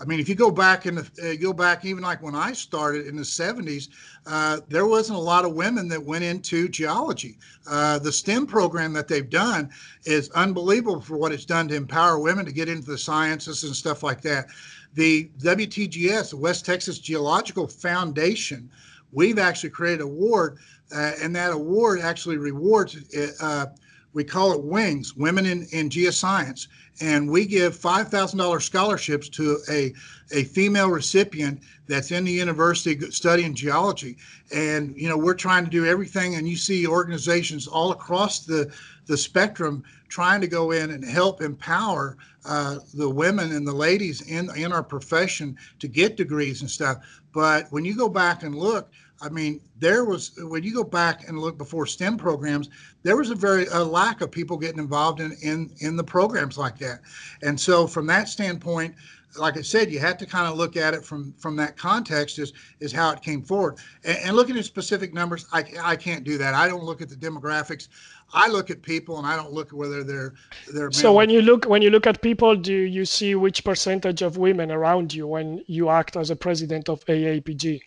I mean, if you go back the uh, go back even like when I started in the 70s, uh, there wasn't a lot of women that went into geology. Uh, the STEM program that they've done is unbelievable for what it's done to empower women to get into the sciences and stuff like that. The WTGS, the West Texas Geological Foundation, we've actually created an award, uh, and that award actually rewards uh, we call it Wings, Women in, in Geoscience. And we give $5,000 scholarships to a, a female recipient that's in the university studying geology. And, you know, we're trying to do everything. And you see organizations all across the, the spectrum trying to go in and help empower uh, the women and the ladies in, in our profession to get degrees and stuff. But when you go back and look, I mean, there was when you go back and look before STEM programs, there was a very a lack of people getting involved in in in the programs like that, and so from that standpoint, like I said, you had to kind of look at it from from that context is is how it came forward. And, and looking at specific numbers, I I can't do that. I don't look at the demographics. I look at people and I don't look at whether they're they're. So when you look when you look at people, do you see which percentage of women around you when you act as a president of AAPG?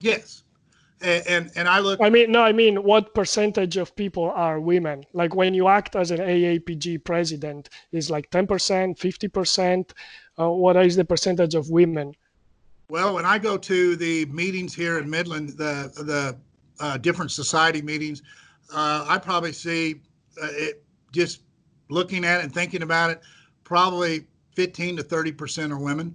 Yes, and, and, and I look. I mean, no, I mean, what percentage of people are women? Like when you act as an AAPG president, is like ten percent, fifty percent. Uh, what is the percentage of women? Well, when I go to the meetings here in Midland, the the uh, different society meetings, uh, I probably see uh, it just looking at it and thinking about it. Probably fifteen to thirty percent are women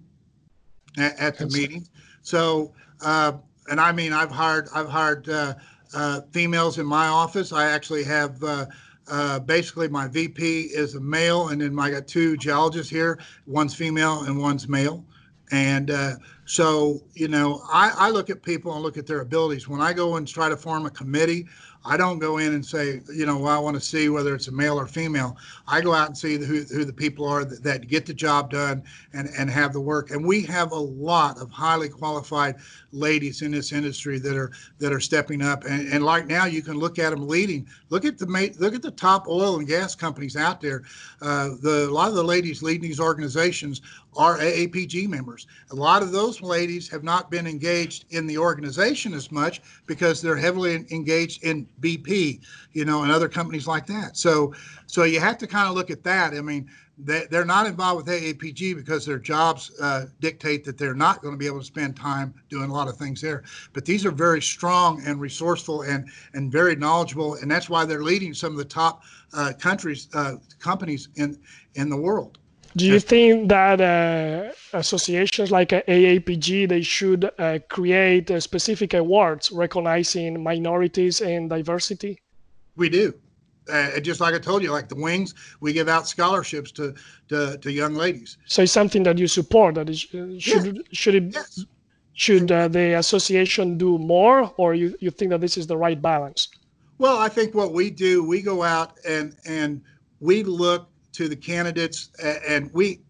at, at the meeting. So uh, and I mean, I've hired I've hired uh, uh, females in my office. I actually have uh, uh basically my VP is a male, and then I got two geologists here. One's female and one's male. And uh, so, you know, I, I look at people and look at their abilities. When I go and try to form a committee, I don't go in and say, you know, well, I want to see whether it's a male or female. I go out and see who, who the people are that, that get the job done and, and have the work. And we have a lot of highly qualified ladies in this industry that are that are stepping up. And, and like now, you can look at them leading. Look at the look at the top oil and gas companies out there. Uh, the a lot of the ladies leading these organizations are AAPG members. A lot of those ladies have not been engaged in the organization as much because they're heavily engaged in BP, you know, and other companies like that. So, so you have to kind of look at that. I mean, they, they're not involved with AAPG because their jobs uh, dictate that they're not going to be able to spend time doing a lot of things there. But these are very strong and resourceful and and very knowledgeable, and that's why they're leading some of the top uh, countries uh, companies in in the world. Do you think that uh, associations like AAPG they should uh, create uh, specific awards recognizing minorities and diversity? We do. Uh, just like I told you, like the Wings, we give out scholarships to to, to young ladies. So it's something that you support. That is, uh, should yeah. should it yes. should uh, the association do more, or you you think that this is the right balance? Well, I think what we do, we go out and and we look to the candidates, and we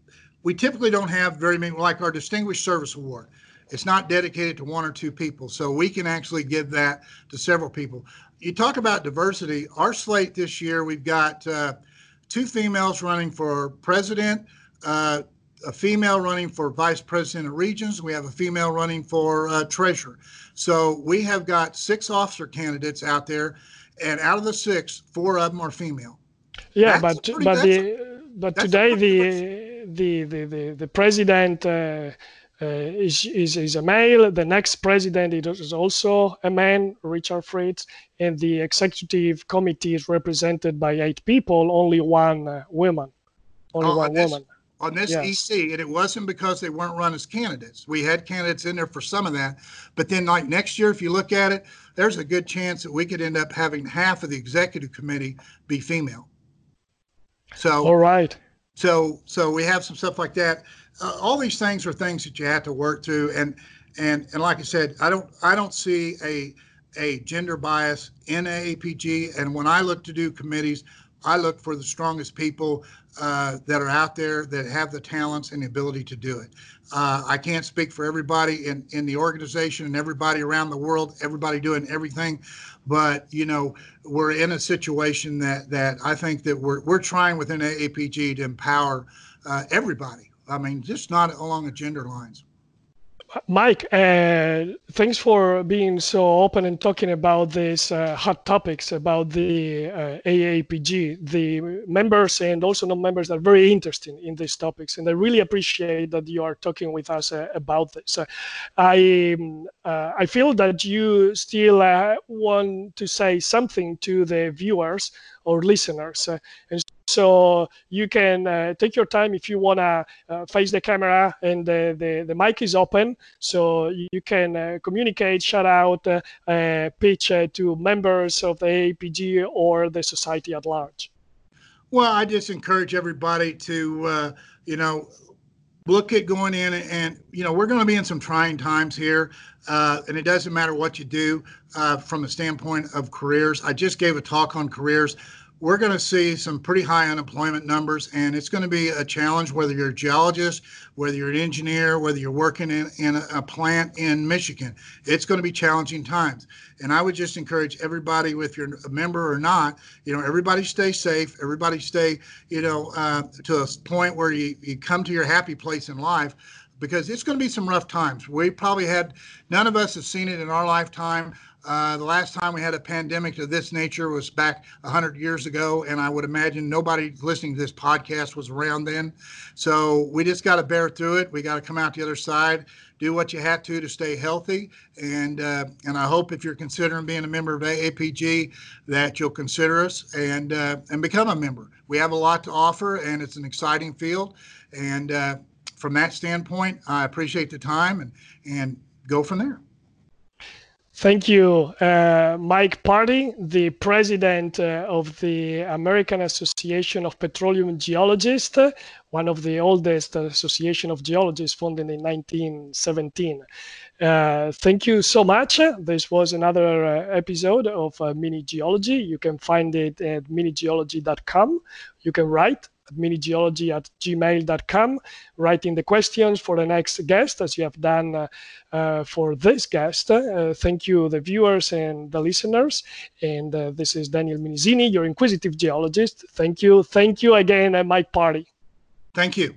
we typically don't have very many like our distinguished service award. It's not dedicated to one or two people. So we can actually give that to several people. You talk about diversity. Our slate this year, we've got uh, two females running for president, uh, a female running for vice president of regions. We have a female running for uh, treasurer. So we have got six officer candidates out there, and out of the six, four of them are female. Yeah, that's but but the but today the, the the the the president. Uh, uh, is, is, is a male. The next president is also a man, Richard Fritz, and the executive committee is represented by eight people, only one uh, woman, only oh, one woman on this yes. EC, and it wasn't because they weren't run as candidates. We had candidates in there for some of that, but then like next year, if you look at it, there's a good chance that we could end up having half of the executive committee be female. So all right. So so we have some stuff like that. Uh, all these things are things that you have to work through, and and and like I said, I don't I don't see a a gender bias in AAPG. And when I look to do committees, I look for the strongest people uh, that are out there that have the talents and the ability to do it. Uh, I can't speak for everybody in, in the organization and everybody around the world, everybody doing everything, but you know we're in a situation that that I think that we're we're trying within AAPG to empower uh, everybody. I mean, just not along the gender lines. Mike, uh, thanks for being so open and talking about these uh, hot topics about the uh, AAPG. The members and also non-members are very interested in these topics, and I really appreciate that you are talking with us uh, about this. Uh, I uh, I feel that you still want to say something to the viewers or listeners, and so you can uh, take your time if you want to uh, face the camera and the, the, the, mic is open. So you can uh, communicate, shout out, uh, uh, pitch uh, to members of the APG or the society at large. Well, I just encourage everybody to, you know, look at going in and, you know, we're going to be in some trying times here. and it doesn't matter what you do from the standpoint of careers. I just gave a talk on careers we're going to see some pretty high unemployment numbers, and it's going to be a challenge whether you're a geologist, whether you're an engineer, whether you're working in, in a plant in Michigan. It's going to be challenging times. And I would just encourage everybody, if you're a member or not, you know, everybody stay safe, everybody stay, you know, uh, to a point where you, you come to your happy place in life because it's going to be some rough times. We probably had, none of us have seen it in our lifetime. Uh, the last time we had a pandemic of this nature was back 100 years ago, and I would imagine nobody listening to this podcast was around then. So we just got to bear through it. We got to come out the other side, do what you have to to stay healthy, and uh, and I hope if you're considering being a member of AAPG that you'll consider us and uh, and become a member. We have a lot to offer, and it's an exciting field, and uh, from that standpoint, I appreciate the time and and go from there. Thank you, uh, Mike Party, the president uh, of the American Association of Petroleum Geologists, one of the oldest association of geologists founded in 1917. Uh, thank you so much. This was another uh, episode of uh, Mini Geology. You can find it at minigeology.com. You can write minigeology at gmail.com, writing the questions for the next guest, as you have done uh, uh, for this guest. Uh, thank you, the viewers and the listeners. And uh, this is Daniel Minisini, your inquisitive geologist. Thank you. Thank you again, Mike Party. Thank you.